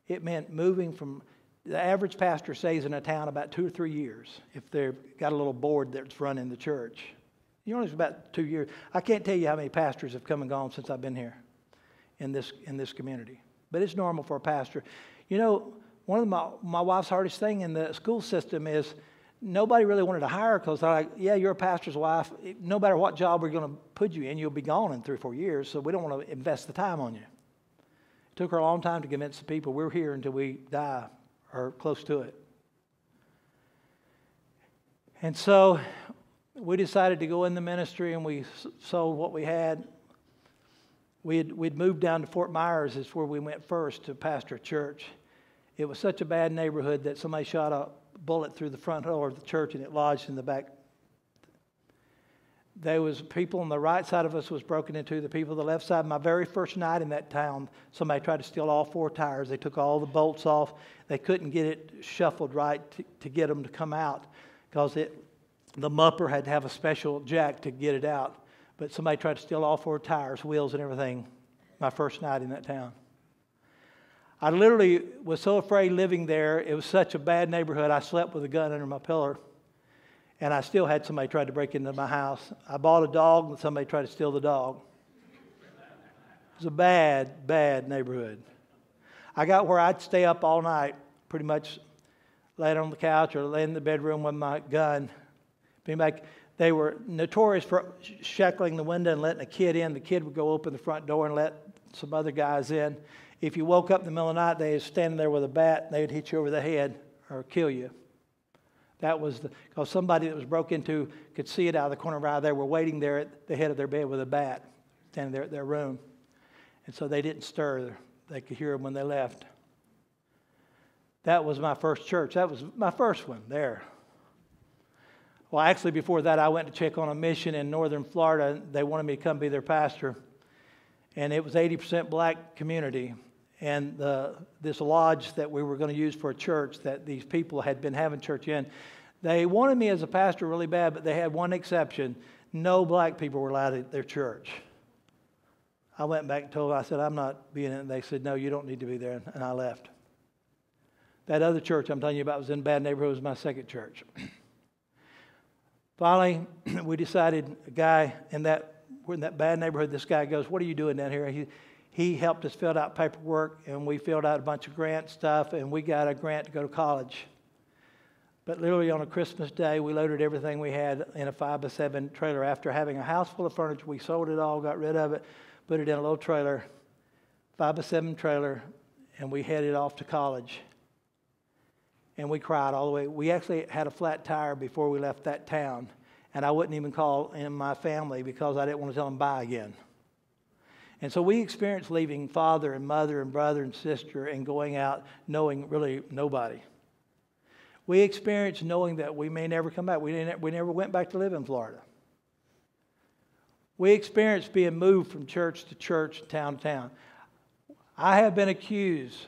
It meant moving from the average pastor stays in a town about two or three years if they've got a little board that's running the church. You know, it's about two years. I can't tell you how many pastors have come and gone since I've been here in this, in this community. But it's normal for a pastor. You know, one of my, my wife's hardest thing in the school system is nobody really wanted to hire her because they're like, yeah, you're a pastor's wife. No matter what job we're going to put you in, you'll be gone in three or four years, so we don't want to invest the time on you. It took her a long time to convince the people we're here until we die or close to it. And so we decided to go in the ministry and we sold what we had. We had, we'd moved down to Fort Myers, is where we went first to pastor a church. It was such a bad neighborhood that somebody shot a bullet through the front door of the church and it lodged in the back. There was people on the right side of us was broken into. The people on the left side. My very first night in that town, somebody tried to steal all four tires. They took all the bolts off. They couldn't get it shuffled right to, to get them to come out because the mupper had to have a special jack to get it out. But somebody tried to steal all four tires, wheels, and everything. My first night in that town. I literally was so afraid living there. It was such a bad neighborhood. I slept with a gun under my pillow. And I still had somebody try to break into my house. I bought a dog and somebody tried to steal the dog. It was a bad, bad neighborhood. I got where I'd stay up all night, pretty much laying on the couch or laying in the bedroom with my gun. Being back, they were notorious for shackling the window and letting a kid in. The kid would go open the front door and let some other guys in. If you woke up in the middle of the night, they were standing there with a bat, and they would hit you over the head or kill you. That was because somebody that was broke into could see it out of the corner of their eye. They were waiting there at the head of their bed with a bat, standing there at their room. And so they didn't stir. They could hear them when they left. That was my first church. That was my first one there. Well, actually, before that, I went to check on a mission in northern Florida. They wanted me to come be their pastor. And it was 80% black community and the, this lodge that we were going to use for a church that these people had been having church in, they wanted me as a pastor really bad, but they had one exception. No black people were allowed at their church. I went back and told them, I said, I'm not being in it. They said, No, you don't need to be there. And I left. That other church I'm telling you about was in bad neighborhood, was my second church. Finally, we decided, a guy in that, in that bad neighborhood, this guy goes, What are you doing down here? He, he helped us fill out paperwork and we filled out a bunch of grant stuff and we got a grant to go to college. But literally on a Christmas day, we loaded everything we had in a five by seven trailer. After having a house full of furniture, we sold it all, got rid of it, put it in a little trailer, five by seven trailer, and we headed off to college. And we cried all the way. We actually had a flat tire before we left that town, and I wouldn't even call in my family because I didn't want to tell them bye again. And so we experienced leaving father and mother and brother and sister and going out knowing really nobody. We experienced knowing that we may never come back. We, didn't, we never went back to live in Florida. We experienced being moved from church to church, town to town. I have been accused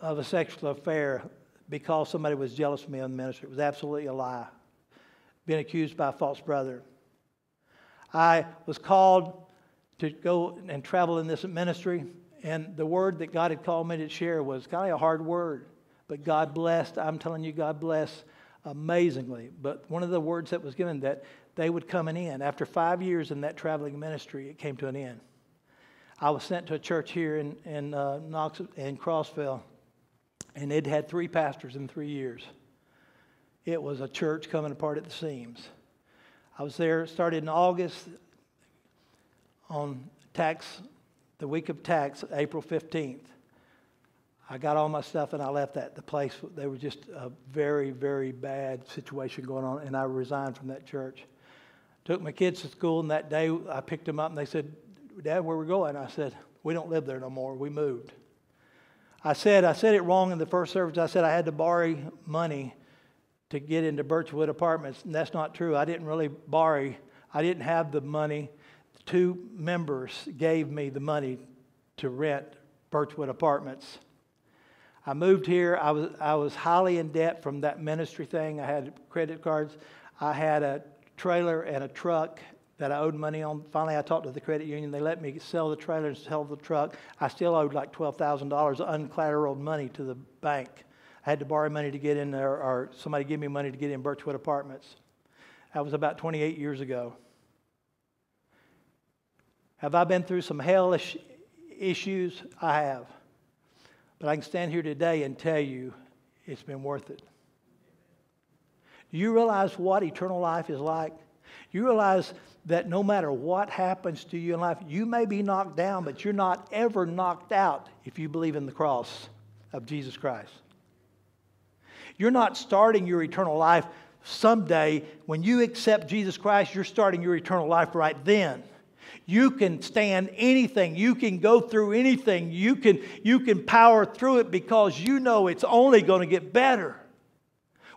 of a sexual affair because somebody was jealous of me in the ministry. It was absolutely a lie. Being accused by a false brother. I was called to go and travel in this ministry, and the word that God had called me to share was kind of a hard word, but God blessed. I'm telling you, God blessed amazingly. But one of the words that was given that they would come and end. After five years in that traveling ministry, it came to an end. I was sent to a church here in, in, uh, Knox, in Crossville, and it had three pastors in three years. It was a church coming apart at the seams. I was there, started in August on tax, the week of tax, April 15th. I got all my stuff and I left that. The place, there was just a very, very bad situation going on, and I resigned from that church. Took my kids to school, and that day I picked them up and they said, Dad, where we going? I said, We don't live there no more. We moved. I said, I said it wrong in the first service. I said I had to borrow money to get into Birchwood Apartments, and that's not true. I didn't really borrow, I didn't have the money. Two members gave me the money to rent Birchwood Apartments. I moved here. I was, I was highly in debt from that ministry thing. I had credit cards. I had a trailer and a truck that I owed money on. Finally, I talked to the credit union. They let me sell the trailer and sell the truck. I still owed like $12,000 uncollateralized money to the bank. I had to borrow money to get in there, or somebody give me money to get in Birchwood Apartments. That was about 28 years ago. Have I been through some hellish issues? I have. But I can stand here today and tell you it's been worth it. Do you realize what eternal life is like? You realize that no matter what happens to you in life, you may be knocked down, but you're not ever knocked out if you believe in the cross of Jesus Christ. You're not starting your eternal life someday. When you accept Jesus Christ, you're starting your eternal life right then. You can stand anything. You can go through anything. You can, you can power through it because you know it's only going to get better.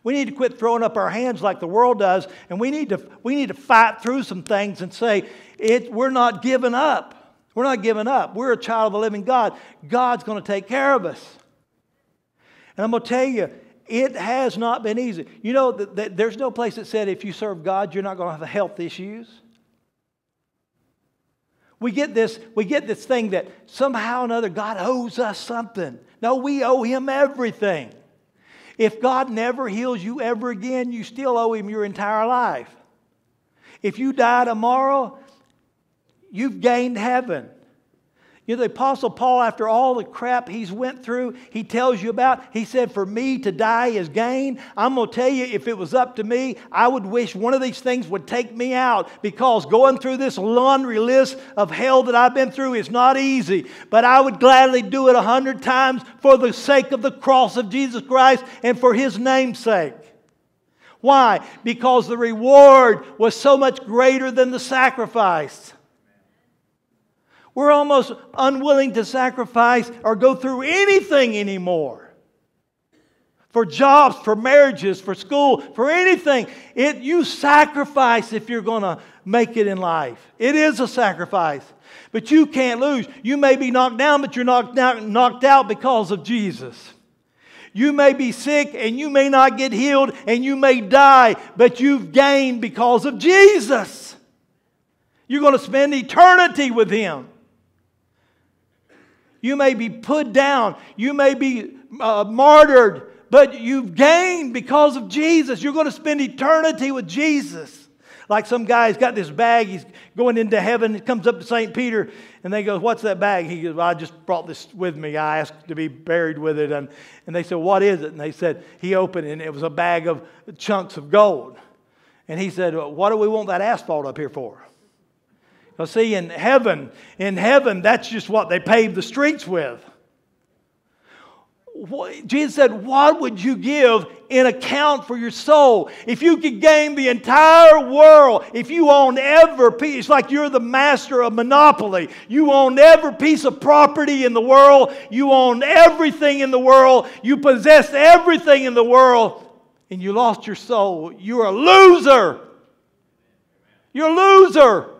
We need to quit throwing up our hands like the world does, and we need to, we need to fight through some things and say, it, we're not giving up. We're not giving up. We're a child of the living God. God's going to take care of us. And I'm going to tell you, it has not been easy. You know, th- th- there's no place that said if you serve God, you're not going to have health issues. We get this, we get this thing that somehow or another God owes us something. No, we owe him everything. If God never heals you ever again, you still owe Him your entire life. If you die tomorrow, you've gained heaven. You know, the Apostle Paul, after all the crap he's went through, he tells you about, he said, For me to die is gain. I'm going to tell you, if it was up to me, I would wish one of these things would take me out because going through this laundry list of hell that I've been through is not easy. But I would gladly do it a hundred times for the sake of the cross of Jesus Christ and for his name's sake. Why? Because the reward was so much greater than the sacrifice. We're almost unwilling to sacrifice or go through anything anymore. For jobs, for marriages, for school, for anything. It, you sacrifice if you're going to make it in life. It is a sacrifice. But you can't lose. You may be knocked down, but you're knocked, knocked out because of Jesus. You may be sick and you may not get healed and you may die, but you've gained because of Jesus. You're going to spend eternity with Him. You may be put down. You may be uh, martyred, but you've gained because of Jesus. You're going to spend eternity with Jesus. Like some guy's got this bag, he's going into heaven. He comes up to St. Peter and they go, What's that bag? He goes, well, I just brought this with me. I asked to be buried with it. And, and they said, What is it? And they said, He opened it and it was a bag of chunks of gold. And he said, What do we want that asphalt up here for? Because, see, in heaven, in heaven, that's just what they paved the streets with. Jesus said, What would you give in account for your soul? If you could gain the entire world, if you owned every piece, it's like you're the master of monopoly. You own every piece of property in the world, you own everything in the world, you possess everything in the world, and you lost your soul. You're a loser. You're a loser.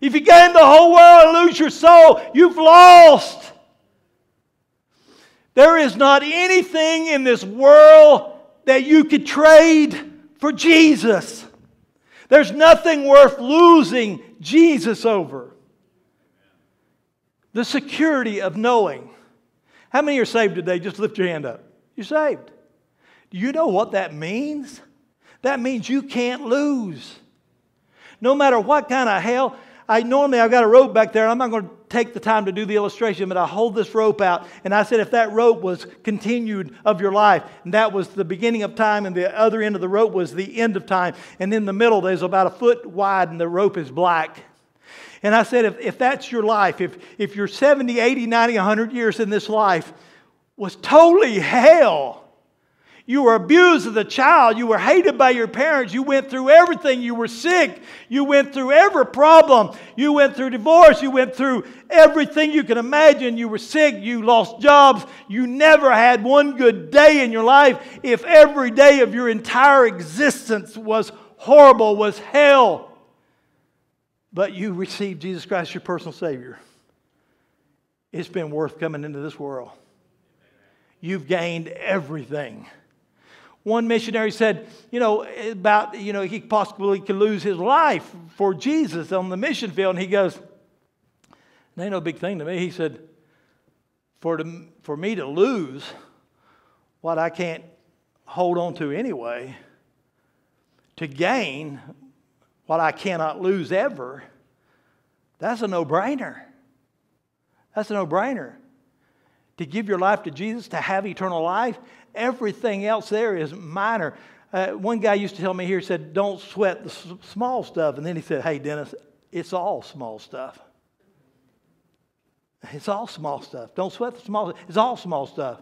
If you gain the whole world and lose your soul, you've lost. There is not anything in this world that you could trade for Jesus. There's nothing worth losing Jesus over. The security of knowing. How many are saved today? Just lift your hand up. You're saved. Do you know what that means? That means you can't lose. No matter what kind of hell, I normally I've got a rope back there. and I'm not going to take the time to do the illustration, but I hold this rope out, and I said if that rope was continued of your life, and that was the beginning of time, and the other end of the rope was the end of time, and in the middle there's about a foot wide, and the rope is black. And I said, if, if that's your life, if, if your 70, 80, 90, 100 years in this life was totally hell, you were abused as a child. You were hated by your parents. You went through everything. You were sick. You went through every problem. You went through divorce. You went through everything you can imagine. You were sick. You lost jobs. You never had one good day in your life. If every day of your entire existence was horrible, was hell, but you received Jesus Christ, your personal Savior, it's been worth coming into this world. You've gained everything. One missionary said, you know, about, you know, he possibly could lose his life for Jesus on the mission field. And he goes, it ain't no big thing to me. He said, for, to, for me to lose what I can't hold on to anyway, to gain what I cannot lose ever, that's a no brainer. That's a no brainer. To give your life to Jesus, to have eternal life, Everything else there is minor. Uh, one guy used to tell me here, he said, Don't sweat the s- small stuff. And then he said, Hey, Dennis, it's all small stuff. It's all small stuff. Don't sweat the small stuff. It's all small stuff.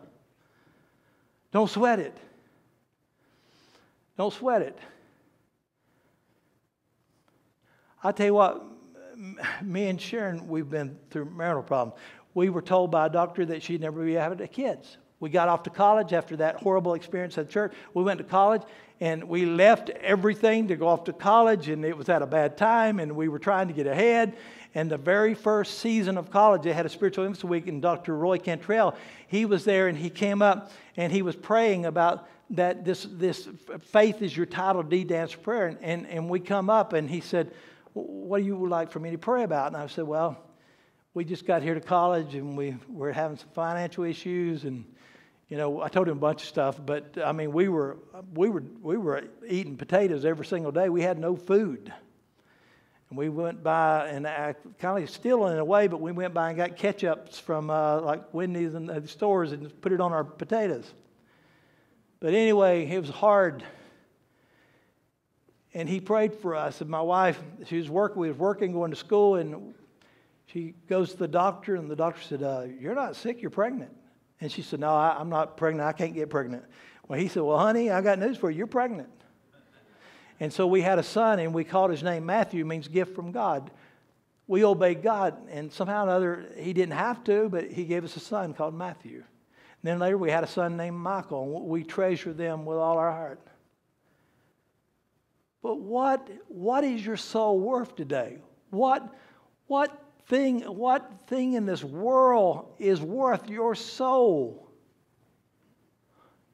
Don't sweat it. Don't sweat it. I tell you what, me and Sharon, we've been through marital problems. We were told by a doctor that she'd never be having kids. We got off to college after that horrible experience at church. We went to college and we left everything to go off to college, and it was at a bad time, and we were trying to get ahead. And the very first season of college, they had a spiritual influence week, and Dr. Roy Cantrell, he was there, and he came up and he was praying about that this, this faith is your title deed dance prayer. And, and, and we come up, and he said, What do you like for me to pray about? And I said, Well, we just got here to college, and we were having some financial issues, and you know, I told him a bunch of stuff, but I mean, we were, we were, we were eating potatoes every single day. We had no food. And we went by, and I kind of still in a way, but we went by and got ketchups from uh, like Wendy's and the stores and put it on our potatoes. But anyway, it was hard. And he prayed for us. And my wife, she was working, we was working, going to school, and she goes to the doctor, and the doctor said, uh, You're not sick, you're pregnant. And she said, No, I, am not pregnant. I can't get pregnant. Well, he said, Well, honey, I got news for you. You're pregnant. And so we had a son, and we called his name Matthew, means gift from God. We obeyed God, and somehow or another, he didn't have to, but he gave us a son called Matthew. And then later, we had a son named Michael, and we treasure them with all our heart. But what, what is your soul worth today? What, what thing, what thing in this world is worth your soul?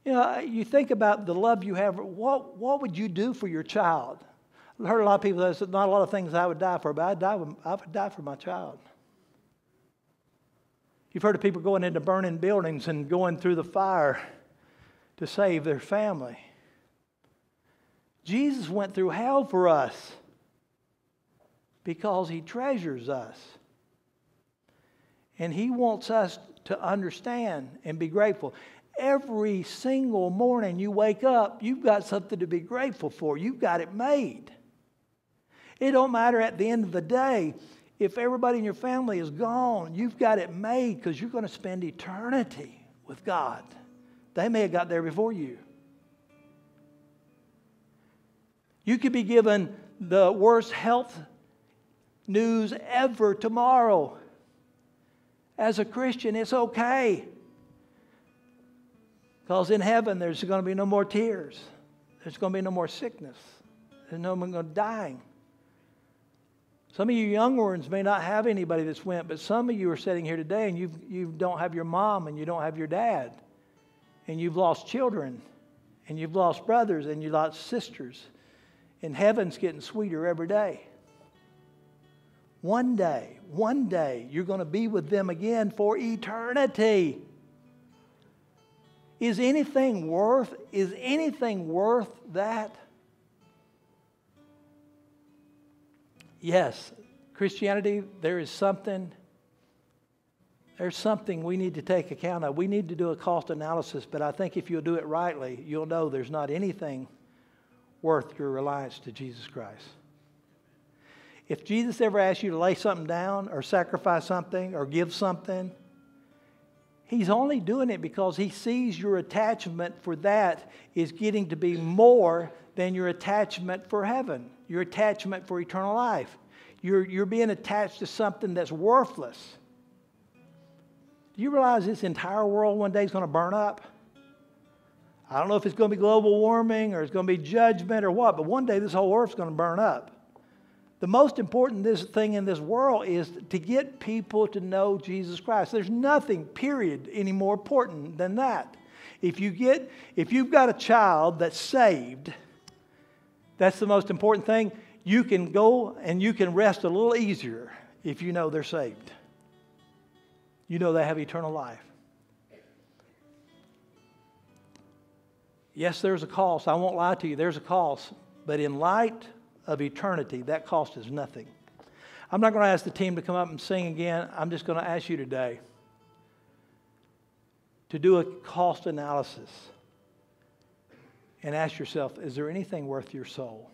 You know, you think about the love you have. What, what would you do for your child? I've heard a lot of people that said, not a lot of things I would die for, but I'd die, I would die for my child. You've heard of people going into burning buildings and going through the fire to save their family. Jesus went through hell for us because he treasures us. And He wants us to understand and be grateful. Every single morning you wake up, you've got something to be grateful for. You've got it made. It don't matter at the end of the day if everybody in your family is gone, you've got it made because you're going to spend eternity with God. They may have got there before you. You could be given the worst health news ever tomorrow. As a Christian, it's okay. Because in heaven, there's going to be no more tears, there's going to be no more sickness, there's no more dying. Some of you young ones may not have anybody that's went, but some of you are sitting here today and you've, you don't have your mom and you don't have your dad. And you've lost children and you've lost brothers and you've lost sisters. And heaven's getting sweeter every day. One day, one day, you're going to be with them again for eternity. Is anything worth, is anything worth that? Yes, Christianity, there is something, there's something we need to take account of. We need to do a cost analysis, but I think if you'll do it rightly, you'll know there's not anything worth your reliance to Jesus Christ. If Jesus ever asks you to lay something down or sacrifice something or give something, He's only doing it because he sees your attachment for that is getting to be more than your attachment for heaven, your attachment for eternal life. You're, you're being attached to something that's worthless. Do you realize this entire world one day is going to burn up? I don't know if it's going to be global warming or it's going to be judgment or what, but one day this whole earth's going to burn up. The most important this thing in this world is to get people to know Jesus Christ. There's nothing, period, any more important than that. If you get, if you've got a child that's saved, that's the most important thing. You can go and you can rest a little easier if you know they're saved. You know they have eternal life. Yes, there's a cost. I won't lie to you, there's a cost. But in light of eternity, that cost is nothing. I'm not going to ask the team to come up and sing again. I'm just going to ask you today to do a cost analysis and ask yourself is there anything worth your soul?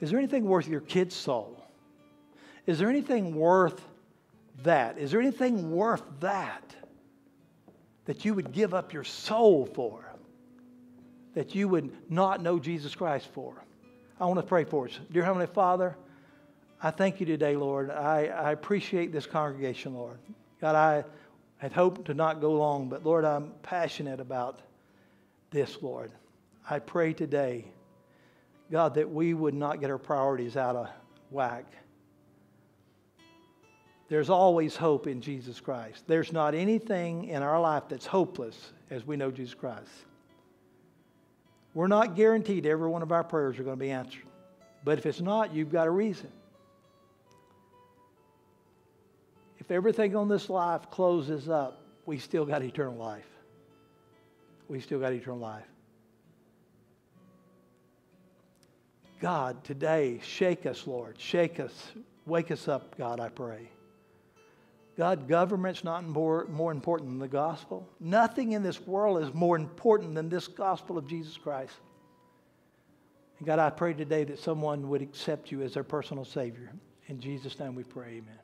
Is there anything worth your kid's soul? Is there anything worth that? Is there anything worth that that you would give up your soul for? That you would not know Jesus Christ for? I want to pray for us. Dear Heavenly Father, I thank you today, Lord. I, I appreciate this congregation, Lord. God, I had hoped to not go long, but Lord, I'm passionate about this, Lord. I pray today, God, that we would not get our priorities out of whack. There's always hope in Jesus Christ. There's not anything in our life that's hopeless as we know Jesus Christ. We're not guaranteed every one of our prayers are going to be answered. But if it's not, you've got a reason. If everything on this life closes up, we still got eternal life. We still got eternal life. God, today, shake us, Lord. Shake us. Wake us up, God, I pray. God, government's not more, more important than the gospel. Nothing in this world is more important than this gospel of Jesus Christ. And God, I pray today that someone would accept you as their personal Savior. In Jesus' name we pray, amen.